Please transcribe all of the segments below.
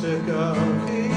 sick of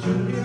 to you.